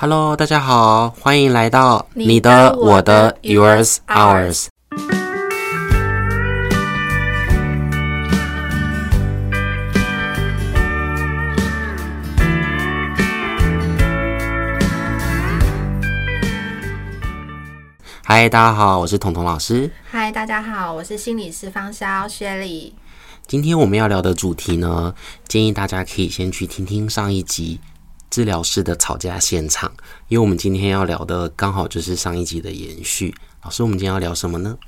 Hello，大家好，欢迎来到你的、我的、Yours、Ours。嗨，大家好，我是彤彤老师。嗨，大家好，我是心理师方潇雪莉。今天我们要聊的主题呢，建议大家可以先去听听上一集。治疗室的吵架现场，因为我们今天要聊的刚好就是上一集的延续。老师，我们今天要聊什么呢？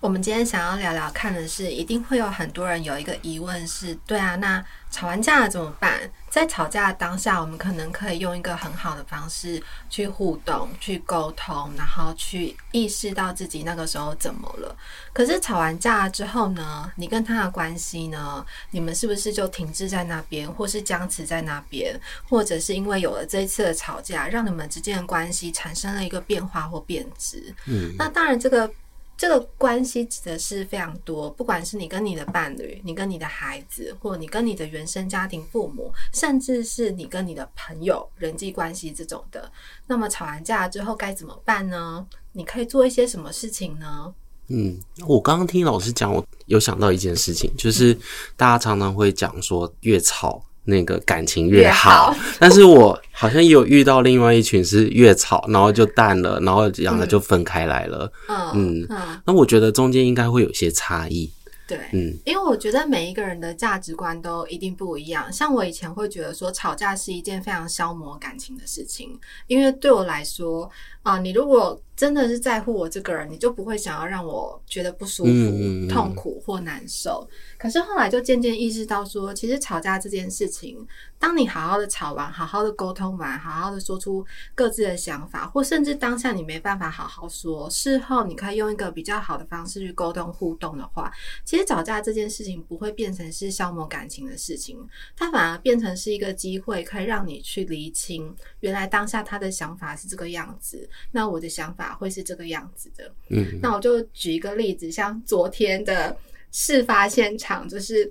我们今天想要聊聊看的是，一定会有很多人有一个疑问是：对啊，那吵完架了怎么办？在吵架的当下，我们可能可以用一个很好的方式去互动、去沟通，然后去意识到自己那个时候怎么了。可是吵完架之后呢，你跟他的关系呢？你们是不是就停滞在那边，或是僵持在那边，或者是因为有了这一次的吵架，让你们之间的关系产生了一个变化或变质？嗯，那当然这个。这个关系指的是非常多，不管是你跟你的伴侣，你跟你的孩子，或你跟你的原生家庭父母，甚至是你跟你的朋友人际关系这种的。那么吵完架之后该怎么办呢？你可以做一些什么事情呢？嗯，我刚刚听老师讲，我有想到一件事情，就是大家常常会讲说越吵。那个感情越好，但是我好像有遇到另外一群是越吵，然后就淡了，然后两个就分开来了。嗯嗯，嗯，那我觉得中间应该会有些差异。对，嗯，因为我觉得每一个人的价值观都一定不一样。像我以前会觉得说吵架是一件非常消磨感情的事情，因为对我来说啊、呃，你如果真的是在乎我这个人，你就不会想要让我觉得不舒服、嗯、痛苦或难受。可是后来就渐渐意识到说，其实吵架这件事情，当你好好的吵完、好好的沟通完、好好的说出各自的想法，或甚至当下你没办法好好说，事后你可以用一个比较好的方式去沟通互动的话，其实吵架这件事情不会变成是消磨感情的事情，它反而变成是一个机会，可以让你去厘清原来当下他的想法是这个样子，那我的想法会是这个样子的。嗯，那我就举一个例子，像昨天的。事发现场就是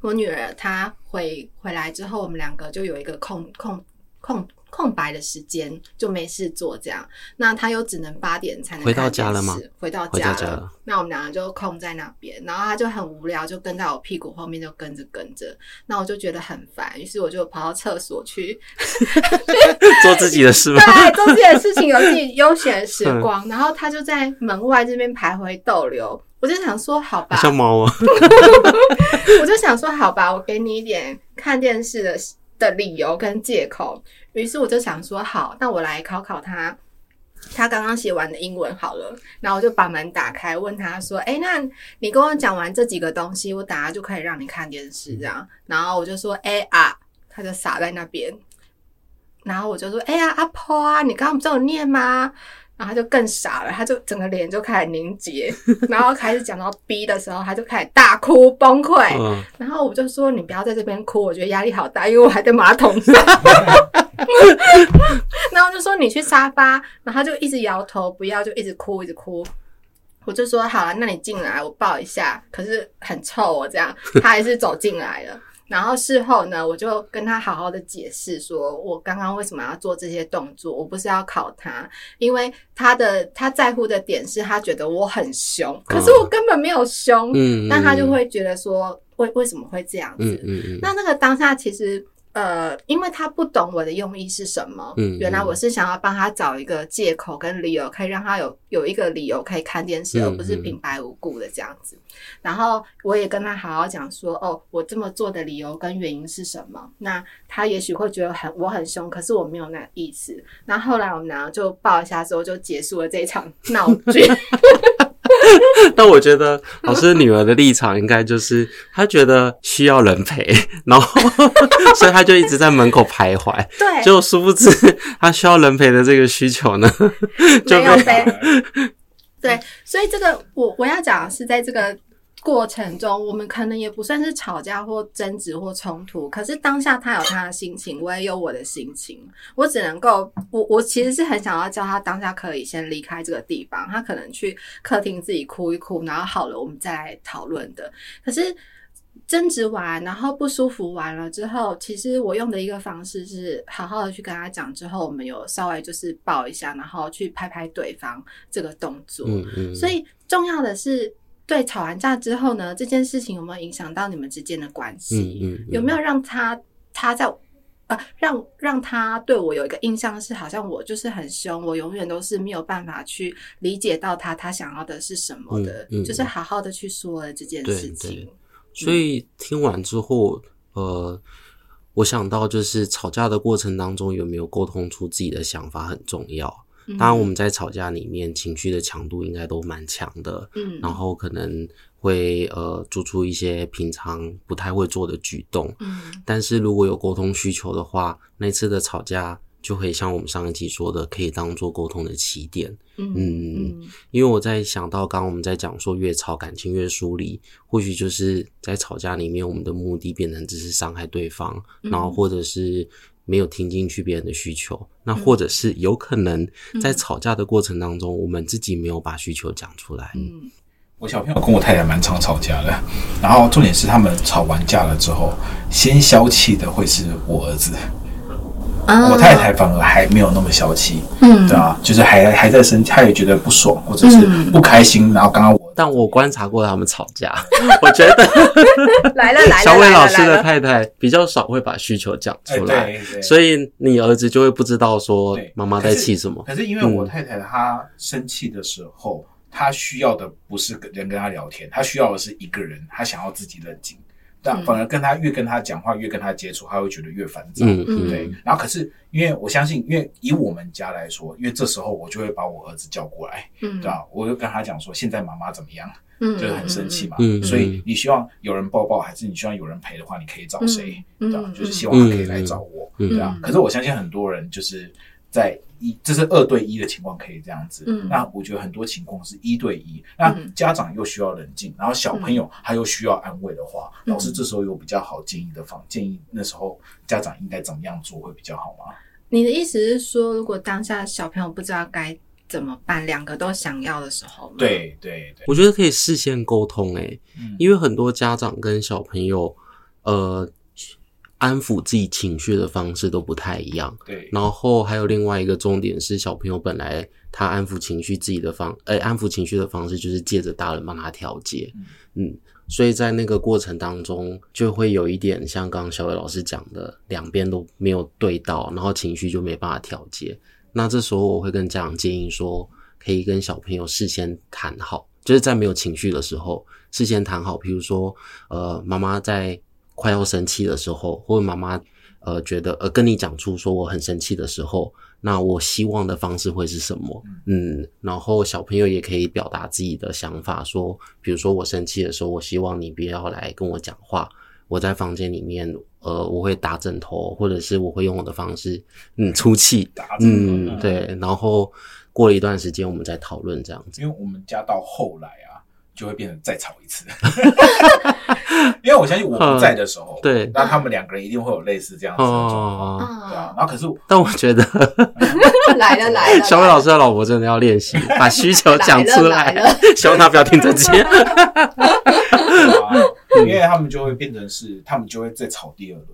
我女儿，她回回来之后，我们两个就有一个空空空空白的时间，就没事做这样。那他又只能八点才能回到家了吗？回到家了。家了，那我们两个就空在那边，然后他就很无聊，就跟在我屁股后面，就跟着跟着。那我就觉得很烦，于是我就跑到厕所去 做自己的事吗？对，做自己的事情，有自己 悠闲的时光。然后他就在门外这边徘徊逗留。我就想说，好吧，像猫啊！我就想说，好吧，我给你一点看电视的的理由跟借口。于是我就想说，好，那我来考考他，他刚刚写完的英文好了。然后我就把门打开，问他说：“哎，那你跟我讲完这几个东西，我等下就可以让你看电视这样。”然后我就说：“哎啊！”他就傻在那边。然后我就说：“哎呀，阿婆啊，你刚刚不是有念吗？”然后他就更傻了，他就整个脸就开始凝结，然后开始讲到 B 的时候，他就开始大哭崩溃。嗯、然后我就说：“你不要在这边哭，我觉得压力好大，因为我还在马桶上。”然后就说：“你去沙发。”然后他就一直摇头，不要，就一直哭，一直哭。我就说：“好了，那你进来，我抱一下。”可是很臭哦，这样他还是走进来了。然后事后呢，我就跟他好好的解释，说我刚刚为什么要做这些动作，我不是要考他，因为他的他在乎的点是他觉得我很凶，可是我根本没有凶，嗯，但他就会觉得说为为什么会这样子，嗯嗯嗯，那那个当下其实。呃，因为他不懂我的用意是什么，嗯，原来我是想要帮他找一个借口跟理由，可以让他有有一个理由可以看电视，嗯，而不是平白无故的这样子。然后我也跟他好好讲说，哦，我这么做的理由跟原因是什么？那他也许会觉得很我很凶，可是我没有那个意思。那后来我们俩就抱一下之后，就结束了这一场闹剧。但我觉得老师女儿的立场应该就是，她觉得需要人陪，然后所以她就一直在门口徘徊。对，就殊不知她需要人陪的这个需求呢，就没有陪。对，所以这个我我要讲的是在这个。过程中，我们可能也不算是吵架或争执或冲突，可是当下他有他的心情，我也有我的心情，我只能够，我我其实是很想要叫他当下可以先离开这个地方，他可能去客厅自己哭一哭，然后好了，我们再来讨论的。可是争执完，然后不舒服完了之后，其实我用的一个方式是好好的去跟他讲。之后我们有稍微就是抱一下，然后去拍拍对方这个动作。嗯嗯。所以重要的是，对吵完架之后呢，这件事情有没有影响到你们之间的关系？嗯嗯嗯。有没有让他他在呃让让他对我有一个印象是，好像我就是很凶，我永远都是没有办法去理解到他他想要的是什么的，就是好好的去说了这件事情。所以听完之后，呃，我想到就是吵架的过程当中有没有沟通出自己的想法很重要。当然，我们在吵架里面情绪的强度应该都蛮强的，嗯，然后可能会呃做出一些平常不太会做的举动，嗯，但是如果有沟通需求的话，那次的吵架。就可以像我们上一集说的，可以当做沟通的起点。嗯，嗯，因为我在想到刚刚我们在讲说，越吵感情越疏离，或许就是在吵架里面，我们的目的变成只是伤害对方，嗯，然后或者是没有听进去别人的需求，嗯，那或者是有可能在吵架的过程当中，我们自己没有把需求讲出来。嗯，我小朋友跟我太太蛮常吵架的，然后重点是他们吵完架了之后，先消气的会是我儿子。我太太反而还没有那么消气，嗯，对啊，就是还还在生气，她也觉得不爽或者是不开心。然后刚刚我，但我观察过他们吵架，我觉得 来了来了，小伟老师的太太比较少会把需求讲出来，所以你儿子就会不知道说妈妈在气什么。可是因为我太太她生气的时候，她需要的不是跟人跟她聊天，她需要的是一个人，她想要自己冷静。但反而跟他越跟他讲话，越跟他接触，他会觉得越烦躁。嗯嗯，对。然后可是，因为我相信，因为以我们家来说，因为这时候我就会把我儿子叫过来，嗯，对吧？我就跟他讲说，现在妈妈怎么样？嗯，就是很生气嘛。嗯，所以你希望有人抱抱，还是你希望有人陪的话，你可以找谁？对吧？就是希望他可以来找我，对吧？可是我相信很多人就是在。一，这是二对一的情况，可以这样子。嗯，那我觉得很多情况是一对一，那家长又需要冷静，然后小朋友他又需要安慰的话，老师这时候有比较好建议的方，建议那时候家长应该怎么样做会比较好吗？你的意思是说，如果当下小朋友不知道该怎么办，两个都想要的时候，对对对，我觉得可以事先沟通诶，因为很多家长跟小朋友，呃。安抚自己情绪的方式都不太一样，对。然后还有另外一个重点是，小朋友本来他安抚情绪自己的方，诶、欸，安抚情绪的方式就是借着大人帮他调节，嗯，嗯。所以在那个过程当中，就会有一点像刚刚小伟老师讲的，两边都没有对到，然后情绪就没办法调节。那这时候我会跟家长建议说，可以跟小朋友事先谈好，就是在没有情绪的时候，事先谈好，比如说，呃，妈妈在。快要生气的时候，或者妈妈呃觉得呃跟你讲出说我很生气的时候，那我希望的方式会是什么？嗯，然后小朋友也可以表达自己的想法，说，比如说我生气的时候，我希望你不要来跟我讲话，我在房间里面，呃，我会打枕头，或者是我会用我的方式，嗯，出气，嗯，对，然后过了一段时间，我们再讨论这样子。因为我们家到后来啊。就会变成再吵一次，因为我相信我不在的时候，对，那他们两个人一定会有类似这样子的状况，对啊。然后可是，但我觉得 来了来了，小伟老师的老婆真的要练习把需求讲出来，希望他不要听这些，因为他们就会变成是，他们就会再吵第二轮，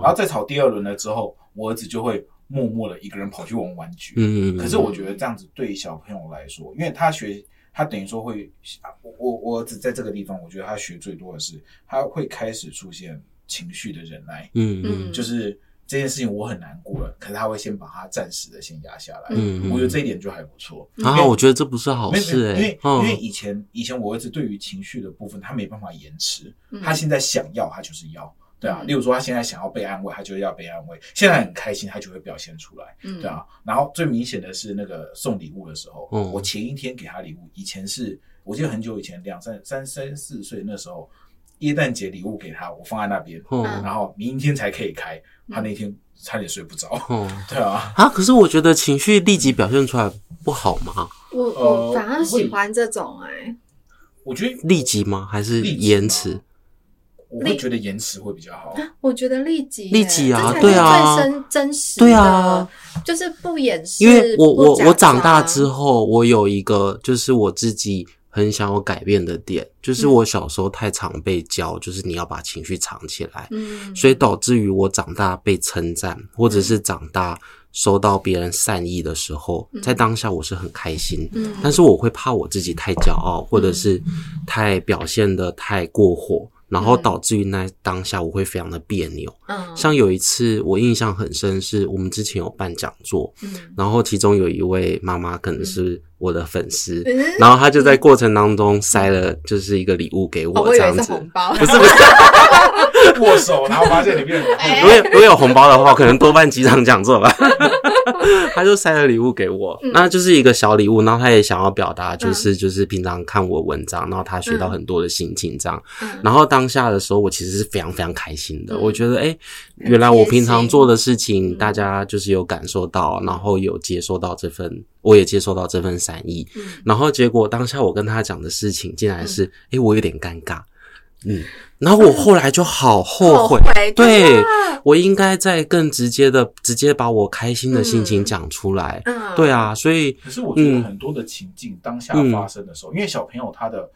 然后再吵第二轮了之后，我儿子就会默默的一个人跑去玩玩具，嗯，可是我觉得这样子对小朋友来说，因为他学。他等于说会，我我我只在这个地方，我觉得他学最多的是，他会开始出现情绪的忍耐，嗯嗯，就是这件事情我很难过了，可是他会先把它暂时的先压下来，嗯，我觉得这一点就还不错。啊，我觉得这不是好事，因为因为以前以前我儿子对于情绪的部分，他没办法延迟，他现在想要他就是要。对啊，例如说他现在想要被安慰，他就要被安慰；现在很开心，他就会表现出来。嗯，对啊。然后最明显的是那个送礼物的时候，嗯，我前一天给他礼物，以前是我记得很久以前，两三三三四岁那时候，耶诞节礼物给他，我放在那边，嗯，然后明天才可以开，他那天差点睡不着。嗯，对啊。啊，可是我觉得情绪立即表现出来不好吗？我我反而喜欢这种哎、欸。我觉得立即吗？还是延迟？我会觉得延迟会比较好。我觉得立即立即啊，对啊，真真实，对啊，就是不掩饰。因为我我我长大之后，我有一个就是我自己很想要改变的点，就是我小时候太常被教，就是你要把情绪藏起来，嗯，所以导致于我长大被称赞，或者是长大收到别人善意的时候，在当下我是很开心，嗯，但是我会怕我自己太骄傲，或者是太表现的太过火。然后导致于那当下我会非常的别扭，嗯，像有一次我印象很深，是我们之前有办讲座，嗯，然后其中有一位妈妈可能是我的粉丝，嗯，然后他就在过程当中塞了就是一个礼物给我，这样子，红包，不是不是，握手，然后发现里面，如果如果有红包的话，可能多办几场讲座吧。他就塞了礼物给我，嗯、那就是一个小礼物，然后他也想要表达，就是、嗯、就是平常看我文章，然后他学到很多的心情这样。嗯、然后当下的时候，我其实是非常非常开心的。嗯、我觉得，哎、欸，原来我平常做的事情，大家就是有感受到，然后有接收到这份，我也接收到这份善意。嗯、然后结果当下我跟他讲的事情，竟然是，哎、欸，我有点尴尬。嗯，然后我后来就好后悔，嗯、对，我应该再更直接的，直接把我开心的心情讲出来。嗯，对啊，所以可是我觉得很多的情境、嗯、当下发生的时候，因为小朋友他的，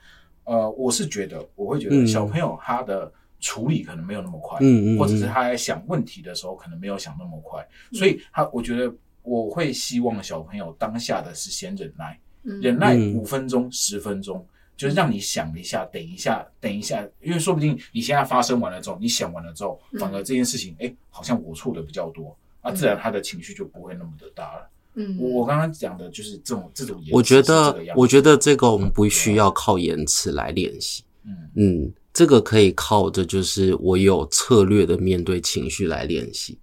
呃，我是觉得我会觉得小朋友他的处理可能没有那么快，嗯嗯，或者是他在想问题的时候可能没有想那么快，嗯、所以他我觉得我会希望小朋友当下的是先忍耐，嗯、忍耐五分钟、十、嗯、分钟。就是让你想一下，等一下，等一下，因为说不定你现在发生完了之后，你想完了之后，反而这件事情，哎、欸，好像我错的比较多，啊，自然他的情绪就不会那么的大了。嗯，我我刚刚讲的就是这种这种我觉得，我觉得这个我们不需要靠言辞来练习。嗯嗯，这个可以靠着就是我有策略的面对情绪来练习。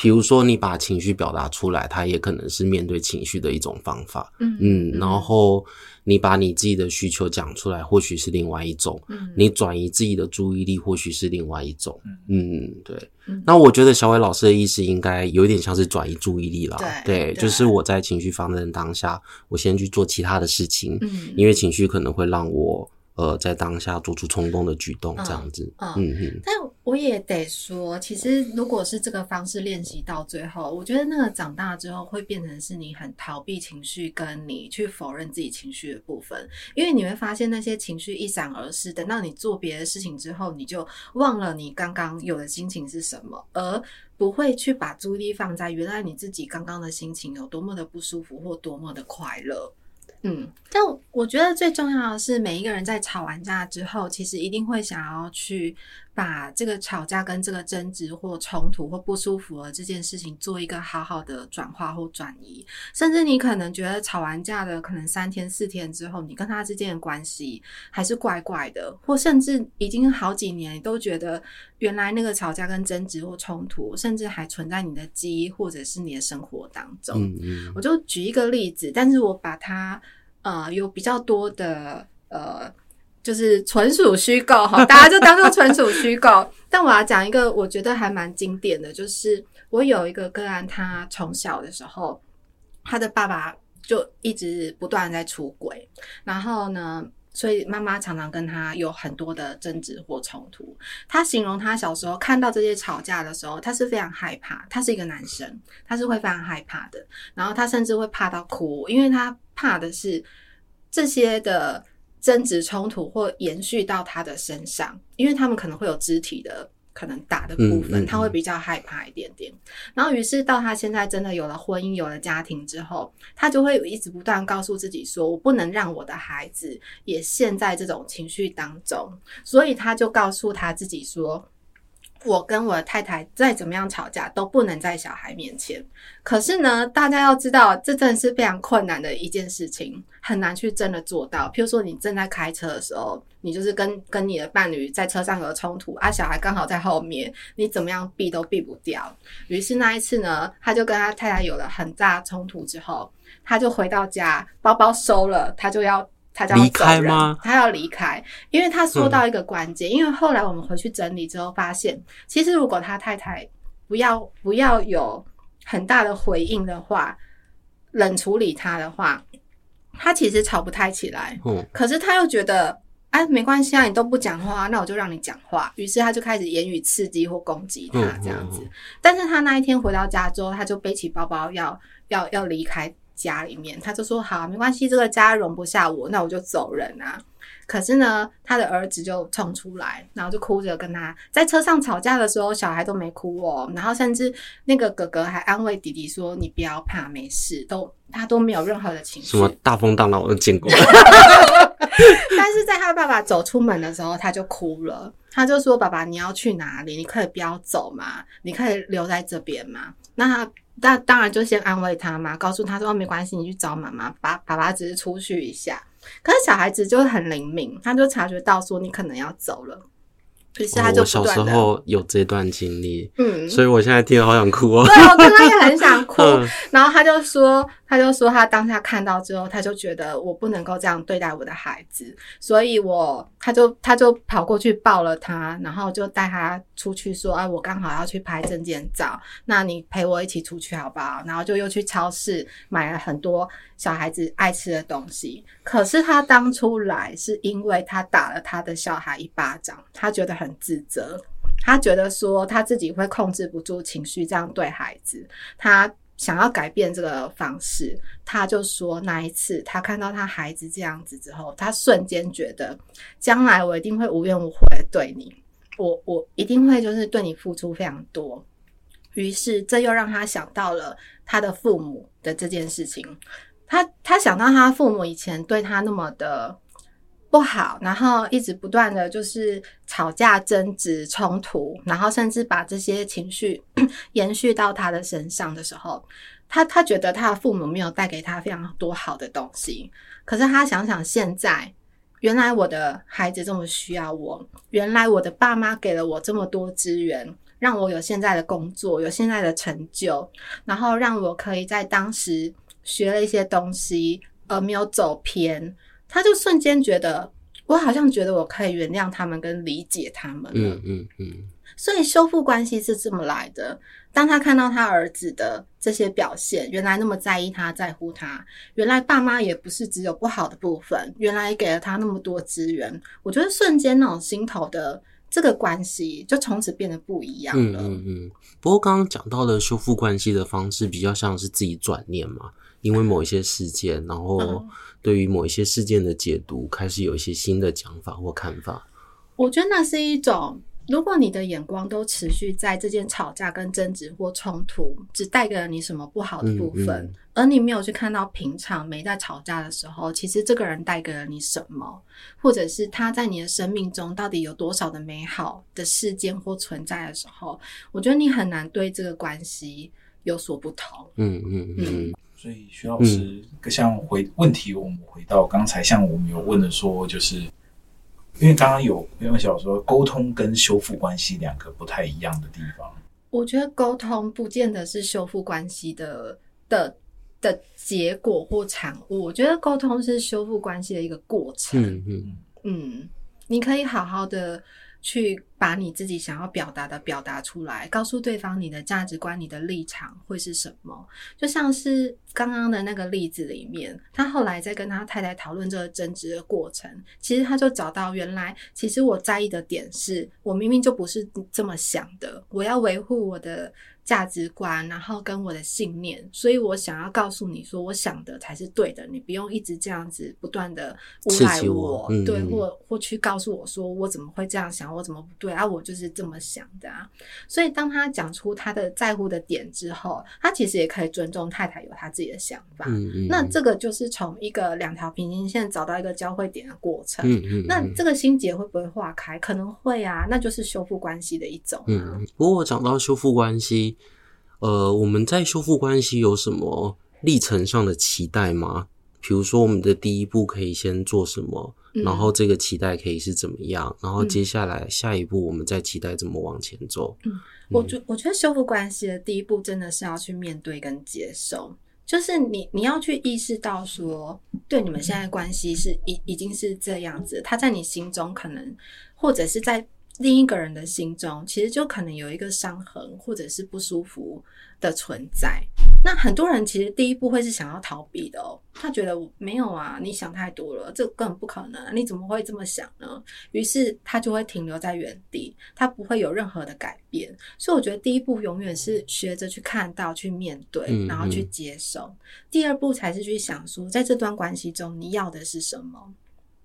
比如说，你把情绪表达出来，它也可能是面对情绪的一种方法。嗯嗯，然后你把你自己的需求讲出来，或许是另外一种。嗯，你转移自己的注意力，或许是另外一种。嗯，对。那我觉得小伟老师的意思应该有点像是转移注意力了。对，就是我在情绪发生当下，我先去做其他的事情。嗯，因为情绪可能会让我。呃，在当下做出冲动的举动，这样子，嗯嗯，但我也得说，其实如果是这个方式练习到最后，我觉得那个长大之后会变成是你很逃避情绪，跟你去否认自己情绪的部分，因为你会发现那些情绪一闪而逝，等到你做别的事情之后，你就忘了你刚刚有的心情是什么，而不会去把注意力放在原来你自己刚刚的心情有多么的不舒服或多么的快乐。嗯，但我觉得最重要的是，每一个人在吵完架之后，其实一定会想要去把这个吵架跟这个争执或冲突或不舒服的这件事情做一个好好的转化或转移。甚至你可能觉得吵完架的可能三天四天之后，你跟他之间的关系还是怪怪的，或甚至已经好几年你都觉得原来那个吵架跟争执或冲突，甚至还存在你的记忆或者是你的生活当中。嗯嗯，我就举一个例子，但是我把它。呃，有比较多的呃，就是纯属虚构哈，大家就当做纯属虚构。但我要讲一个我觉得还蛮经典的，就是我有一个个案，他从小的时候，他的爸爸就一直不断在出轨，然后呢，所以妈妈常常跟他有很多的争执或冲突。他形容他小时候看到这些吵架的时候，他是非常害怕。他是一个男生，他是会非常害怕的，然后他甚至会怕到哭，因为他。怕的是这些的争执冲突或延续到他的身上，因为他们可能会有肢体的可能打的部分，他会比较害怕一点点。然后，于是到他现在真的有了婚姻、有了家庭之后，他就会一直不断告诉自己说：“我不能让我的孩子也陷在这种情绪当中。”所以他就告诉他自己说。我跟我的太太再怎么样吵架都不能在小孩面前。可是呢，大家要知道，这真的是非常困难的一件事情，很难去真的做到。譬如说，你正在开车的时候，你就是跟跟你的伴侣在车上有冲突啊，小孩刚好在后面，你怎么样避都避不掉。于是那一次呢，他就跟他太太有了很大冲突之后，他就回到家，包包收了，他就要。他要离开吗？他要离开，因为他说到一个关键。嗯、因为后来我们回去整理之后，发现其实如果他太太不要不要有很大的回应的话，冷处理他的话，他其实吵不太起来。嗯，可是他又觉得，哎，没关系啊，你都不讲话，那我就让你讲话。于是他就开始言语刺激或攻击他这样子。嗯嗯嗯、但是他那一天回到家之后，他就背起包包要要要离开。家里面，他就说好，没关系，这个家容不下我，那我就走人啊。可是呢，他的儿子就冲出来，然后就哭着跟他在车上吵架的时候，小孩都没哭哦。然后甚至那个哥哥还安慰弟弟说：“你不要怕，没事。”都他都没有任何的情绪。什么大风大浪我都见过。但是在他爸爸走出门的时候，他就哭了。他就说：“爸爸，你要去哪里？你可以不要走嘛？你可以留在这边嘛？”那他当当然就先安慰他嘛，告诉他说：“没关系，你去找妈妈。爸爸爸只是出去一下。”可是小孩子就很灵敏，他就察觉到说你可能要走了，于是他就我小时候有这段经历，嗯，所以我现在听了好想哭哦。对，我刚刚也很想哭。嗯、然后他就说，他就说他当下看到之后，他就觉得我不能够这样对待我的孩子，所以我他就他就跑过去抱了他，然后就带他出去说，哎，我刚好要去拍证件照，那你陪我一起出去好不好？然后就又去超市买了很多。小孩子爱吃的东西，可是他当初来是因为他打了他的小孩一巴掌，他觉得很自责，他觉得说他自己会控制不住情绪这样对孩子，他想要改变这个方式，他就说那一次他看到他孩子这样子之后，他瞬间觉得将来我一定会无怨无悔对你，我我一定会就是对你付出非常多，于是这又让他想到了他的父母的这件事情。他他想到他父母以前对他那么的不好，然后一直不断的就是吵架、争执、冲突，然后甚至把这些情绪 延续到他的身上的时候，他他觉得他的父母没有带给他非常多好的东西。可是他想想现在，原来我的孩子这么需要我，原来我的爸妈给了我这么多资源，让我有现在的工作，有现在的成就，然后让我可以在当时。学了一些东西，而没有走偏，他就瞬间觉得，我好像觉得我可以原谅他们跟理解他们了。嗯嗯嗯。所以修复关系是这么来的。当他看到他儿子的这些表现，原来那么在意他，在乎他，原来爸妈也不是只有不好的部分，原来给了他那么多资源。我觉得瞬间那种心头的这个关系，就从此变得不一样了。嗯嗯嗯。不过刚刚讲到的修复关系的方式，比较像是自己转念嘛。因为某一些事件，然后对于某一些事件的解读，开始有一些新的讲法或看法。我觉得那是一种，如果你的眼光都持续在这件吵架跟争执或冲突，只带给了你什么不好的部分，嗯嗯，而你没有去看到平常没在吵架的时候，其实这个人带给了你什么，或者是他在你的生命中到底有多少的美好的事件或存在的时候，我觉得你很难对这个关系有所不同。嗯嗯嗯。嗯所以徐老师，像回问题，我们回到刚才，像我们有问的说，就是因为刚刚有因为小说沟通跟修复关系两个不太一样的地方。我觉得沟通不见得是修复关系的的的结果或产物，我觉得沟通是修复关系的一个过程。嗯嗯嗯，你可以好好的。去把你自己想要表达的表达出来，告诉对方你的价值观、你的立场会是什么。就像是刚刚的那个例子里面，他后来在跟他太太讨论这个争执的过程，其实他就找到原来，其实我在意的点是我明明就不是这么想的，我要维护我的。价值观，然后跟我的信念，所以我想要告诉你说，我想的才是对的，你不用一直这样子不断的诬赖我，我对，嗯、或或去告诉我说我怎么会这样想，我怎么不对啊？我就是这么想的啊。所以当他讲出他的在乎的点之后，他其实也可以尊重太太有他自己的想法。嗯嗯、那这个就是从一个两条平行线找到一个交汇点的过程。嗯嗯、那这个心结会不会化开？可能会啊，那就是修复关系的一种、啊。嗯，不过我讲到修复关系。呃，我们在修复关系有什么历程上的期待吗？比如说，我们的第一步可以先做什么？嗯、然后这个期待可以是怎么样？然后接下来下一步我们再期待怎么往前走？嗯，我觉我觉得修复关系的第一步真的是要去面对跟接受，就是你你要去意识到说，对你们现在关系是已已经是这样子，他在你心中可能或者是在。另一个人的心中，其实就可能有一个伤痕，或者是不舒服的存在。那很多人其实第一步会是想要逃避的哦，他觉得没有啊，你想太多了，这根本不可能，你怎么会这么想呢？于是他就会停留在原地，他不会有任何的改变。所以我觉得第一步永远是学着去看到、去面对，然后去接受。嗯嗯。第二步才是去想说，在这段关系中你要的是什么。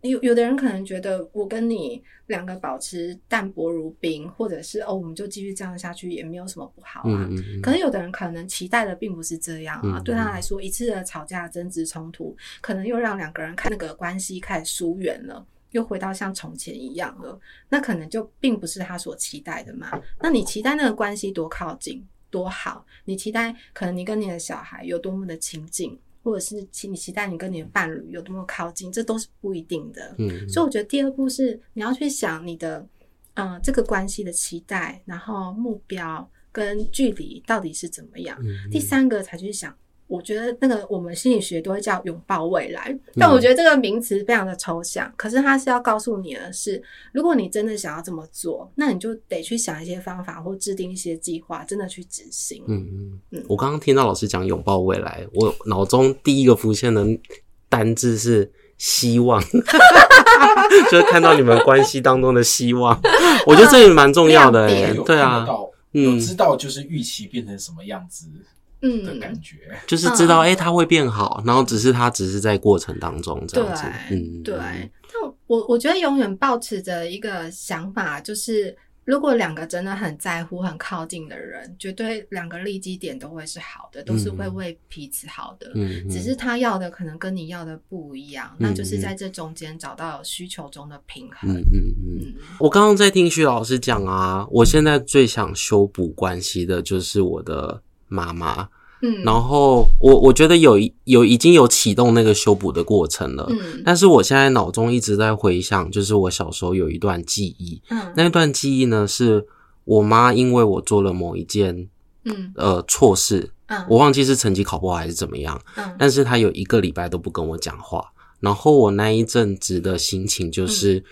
有有的人可能觉得我跟你两个保持淡薄如冰，或者是哦，我们就继续这样下去也没有什么不好啊。嗯嗯，可是有的人可能期待的并不是这样啊。对他来说，一次的吵架、争执、冲突，可能又让两个人看那个关系开始疏远了，又回到像从前一样了。那可能就并不是他所期待的嘛。那你期待那个关系多靠近多好？你期待可能你跟你的小孩有多么的亲近？或者是期你期待你跟你的伴侣有多么靠近，这都是不一定的。嗯，所以我觉得第二步是你要去想你的，呃，这个关系的期待，然后目标跟距离到底是怎么样。嗯，第三个才去想。我觉得那个我们心理学都会叫拥抱未来，但我觉得这个名词非常的抽象。可是它是要告诉你的是，如果你真的想要这么做，那你就得去想一些方法或制定一些计划，真的去执行。嗯嗯嗯。我刚刚听到老师讲拥抱未来，我脑中第一个浮现的单字是希望，就是看到你们关系当中的希望。我觉得这也蛮重要的。对啊，有知道就是预期变成什么样子。嗯，的感觉就是知道，哎、欸，他会变好，然后只是他只是在过程当中这样子。嗯，对。但我我觉得永远保持着一个想法，就是如果两个真的很在乎、很靠近的人，绝对两个立基点都会是好的，都是会为彼此好的。嗯，只是他要的可能跟你要的不一样，嗯、那就是在这中间找到需求中的平衡。嗯嗯嗯。嗯，我刚刚在听徐老师讲啊，我现在最想修补关系的就是我的。妈妈，嗯，然后我我觉得有有已经有启动那个修补的过程了，嗯，但是我现在脑中一直在回想，就是我小时候有一段记忆，嗯，那段记忆呢，是我妈因为我做了某一件，嗯，呃，错事，嗯，我忘记是成绩考不好还是怎么样，嗯，但是她有一个礼拜都不跟我讲话，然后我那一阵子的心情就是。嗯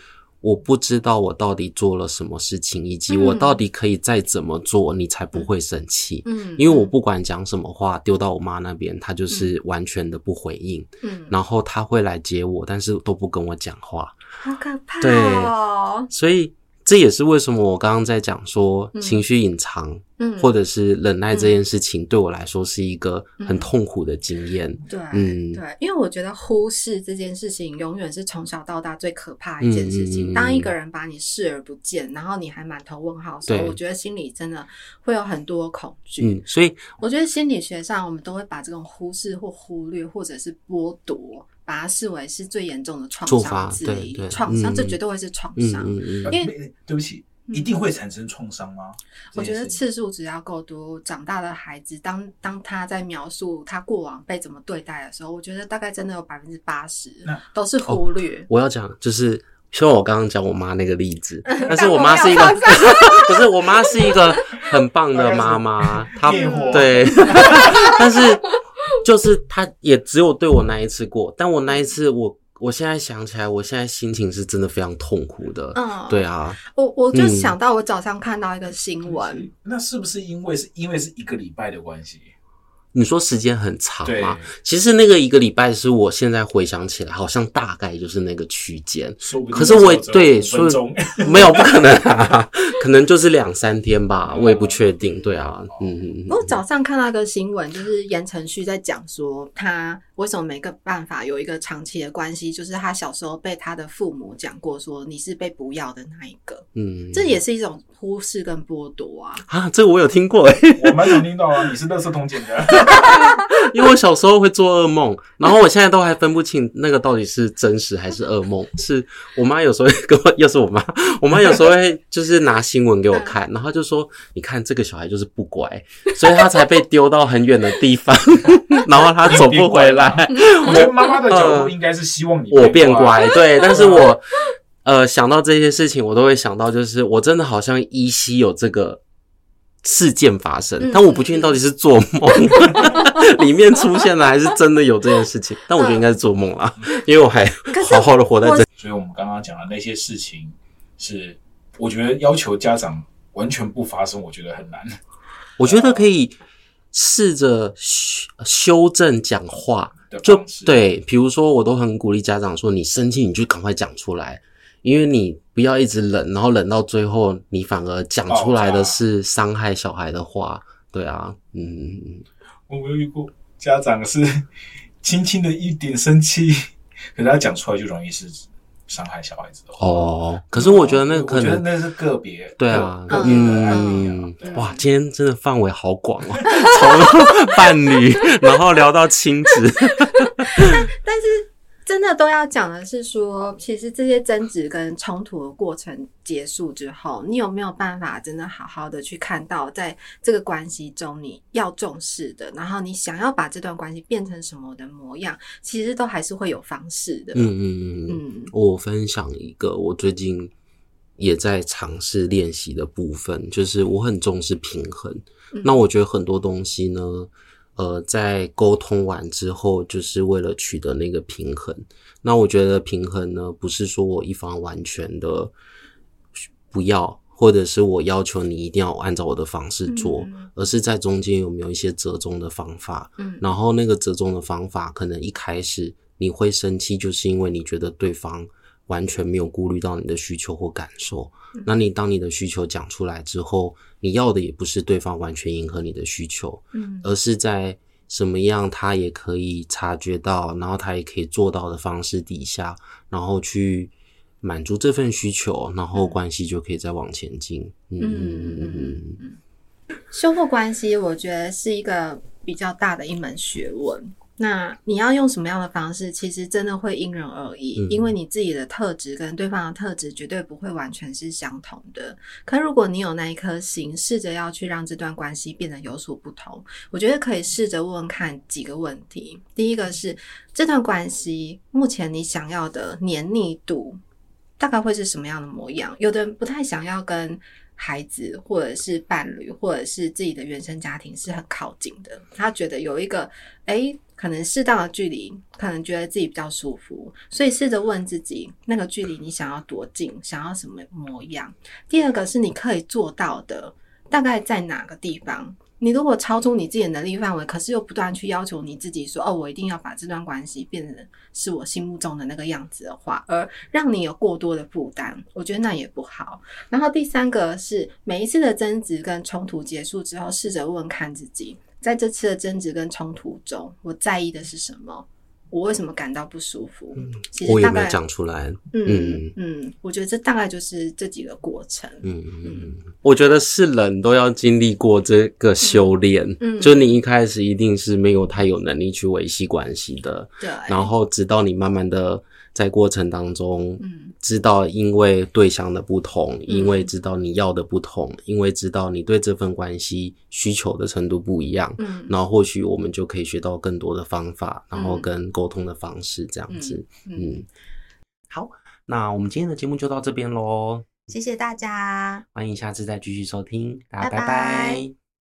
我不知道我到底做了什么事情，以及我到底可以再怎么做，你才不会生气。嗯，因为我不管讲什么话，丢到我妈那边，她就是完全的不回应。嗯，然后她会来接我，但是都不跟我讲话。好可怕哦！对，所以。这也是为什么我刚刚在讲说情绪隐藏，嗯，或者是忍耐这件事情，对我来说是一个很痛苦的经验。对，嗯，对，因为我觉得忽视这件事情永远是从小到大最可怕的一件事情。当一个人把你视而不见，然后你还满头问号的时候，我觉得心里真的会有很多恐惧。嗯，所以我觉得心理学上我们都会把这种忽视或忽略或者是剥夺。把它视为是最严重的创伤之一，创伤，这绝对会是创伤。因为对不起，一定会产生创伤吗？我觉得次数只要够多，长大的孩子，当当他在描述他过往被怎么对待的时候，我觉得大概真的有百分之八十都是忽略。我要讲就是，像我刚刚讲我妈那个例子，但是我妈是一个，不是我妈是一个很棒的妈妈，她对，但是。就是他，也只有对我那一次过，但我那一次我，我我现在想起来，我现在心情是真的非常痛苦的。嗯，对啊，我我就想到我早上看到一个新闻，嗯，那是不是因为是因为是一个礼拜的关系？你说时间很长吗？其实那个一个礼拜是我现在回想起来，好像大概就是那个区间。可是我也对，所以 没有不可能啊，可能就是两三天吧，我也不确定。对啊，嗯。我早上看到一个新闻，就是言承旭在讲说他。为什么没个办法有一个长期的关系？就是他小时候被他的父母讲过，说你是被不要的那一个。嗯，这也是一种忽视跟剥夺啊！啊，这个我有听过哎，我蛮想听到啊！你是垃圾桶捡的，因为我小时候会做噩梦，然后我现在都还分不清那个到底是真实还是噩梦。是我妈有时候会跟我，又是我妈，我妈有时候会就是拿新闻给我看，然后就说：“你看这个小孩就是不乖，所以他才被丢到很远的地方，然后他走不回来。” 我觉得妈妈的角度应该是希望你我变乖，对。但是我呃想到这些事情，我都会想到，就是我真的好像依稀有这个事件发生，但我不确定到底是做梦 里面出现了，还是真的有这件事情。但我觉得应该是做梦啦，因为我还好好的活在这。所以我们刚刚讲的那些事情，是我觉得要求家长完全不发生，我觉得很难。我觉得可以。试着修修正讲话，就对，比如说我都很鼓励家长说，你生气你就赶快讲出来，因为你不要一直忍，然后忍到最后，你反而讲出来的是伤害小孩的话，对啊，嗯，我没有遇过家长是 轻轻的一点生气，可是他讲出来就容易是。伤害小孩子的话哦，可是我觉得那个可能那是个别，对啊，个别嗯，哇，今天真的范围好广哦，从伴侣 然后聊到亲子，但但是。真的都要讲的是说，其实这些争执跟冲突的过程结束之后，你有没有办法真的好好的去看到，在这个关系中你要重视的，然后你想要把这段关系变成什么的模样，其实都还是会有方式的。嗯嗯嗯嗯。我分享一个我最近也在尝试练习的部分，就是我很重视平衡。嗯。那我觉得很多东西呢。呃，在沟通完之后，就是为了取得那个平衡。那我觉得平衡呢，不是说我一方完全的不要，或者是我要求你一定要按照我的方式做，嗯、而是在中间有没有一些折中的方法。嗯，然后那个折中的方法，可能一开始你会生气，就是因为你觉得对方完全没有顾虑到你的需求或感受。嗯、那你当你的需求讲出来之后，你要的也不是对方完全迎合你的需求，嗯，而是在什么样他也可以察觉到，然后他也可以做到的方式底下，然后去满足这份需求，然后关系就可以再往前进。嗯嗯嗯嗯嗯，修复关系，我觉得是一个比较大的一门学问。那你要用什么样的方式，其实真的会因人而异，嗯、因为你自己的特质跟对方的特质绝对不会完全是相同的。可如果你有那一颗心，试着要去让这段关系变得有所不同，我觉得可以试着问问看几个问题。第一个是这段关系目前你想要的黏腻度大概会是什么样的模样？有的人不太想要跟孩子，或者是伴侣，或者是自己的原生家庭是很靠近的。他觉得有一个，诶，可能适当的距离，可能觉得自己比较舒服。所以试着问自己，那个距离你想要多近，想要什么模样？第二个是你可以做到的，大概在哪个地方？你如果超出你自己的能力范围，可是又不断去要求你自己说：“哦，我一定要把这段关系变成是我心目中的那个样子的话，而让你有过多的负担，我觉得那也不好。”然后第三个是每一次的争执跟冲突结束之后，试着问看自己，在这次的争执跟冲突中，我在意的是什么？我为什么感到不舒服？嗯，我也没有讲出来？嗯嗯，嗯，我觉得这大概就是这几个过程。嗯嗯嗯，我觉得是人都要经历过这个修炼。嗯，嗯，就你一开始一定是没有太有能力去维系关系的。对，然后直到你慢慢的。在过程当中，嗯，知道因为对象的不同，嗯，因为知道你要的不同，因为知道你对这份关系需求的程度不一样，嗯，然后或许我们就可以学到更多的方法，然后跟沟通的方式这样子，嗯，嗯，好，那我们今天的节目就到这边喽，谢谢大家，欢迎下次再继续收听，大家拜拜。拜拜。